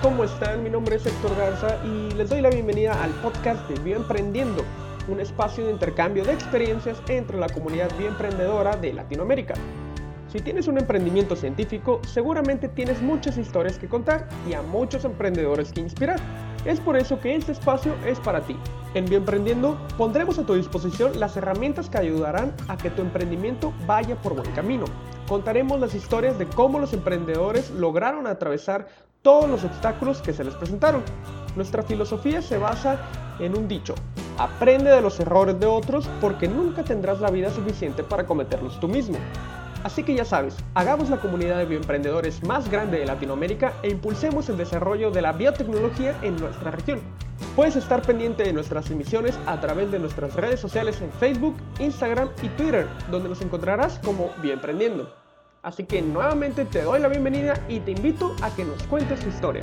¿cómo están? Mi nombre es Héctor Garza y les doy la bienvenida al podcast de Bioemprendiendo, un espacio de intercambio de experiencias entre la comunidad bioemprendedora de Latinoamérica. Si tienes un emprendimiento científico, seguramente tienes muchas historias que contar y a muchos emprendedores que inspirar. Es por eso que este espacio es para ti. En Bioemprendiendo pondremos a tu disposición las herramientas que ayudarán a que tu emprendimiento vaya por buen camino. Contaremos las historias de cómo los emprendedores lograron atravesar todos los obstáculos que se les presentaron. Nuestra filosofía se basa en un dicho, aprende de los errores de otros porque nunca tendrás la vida suficiente para cometerlos tú mismo. Así que ya sabes, hagamos la comunidad de bioemprendedores más grande de Latinoamérica e impulsemos el desarrollo de la biotecnología en nuestra región. Puedes estar pendiente de nuestras emisiones a través de nuestras redes sociales en Facebook, Instagram y Twitter, donde nos encontrarás como Bioemprendiendo. Así que nuevamente te doy la bienvenida y te invito a que nos cuentes tu historia.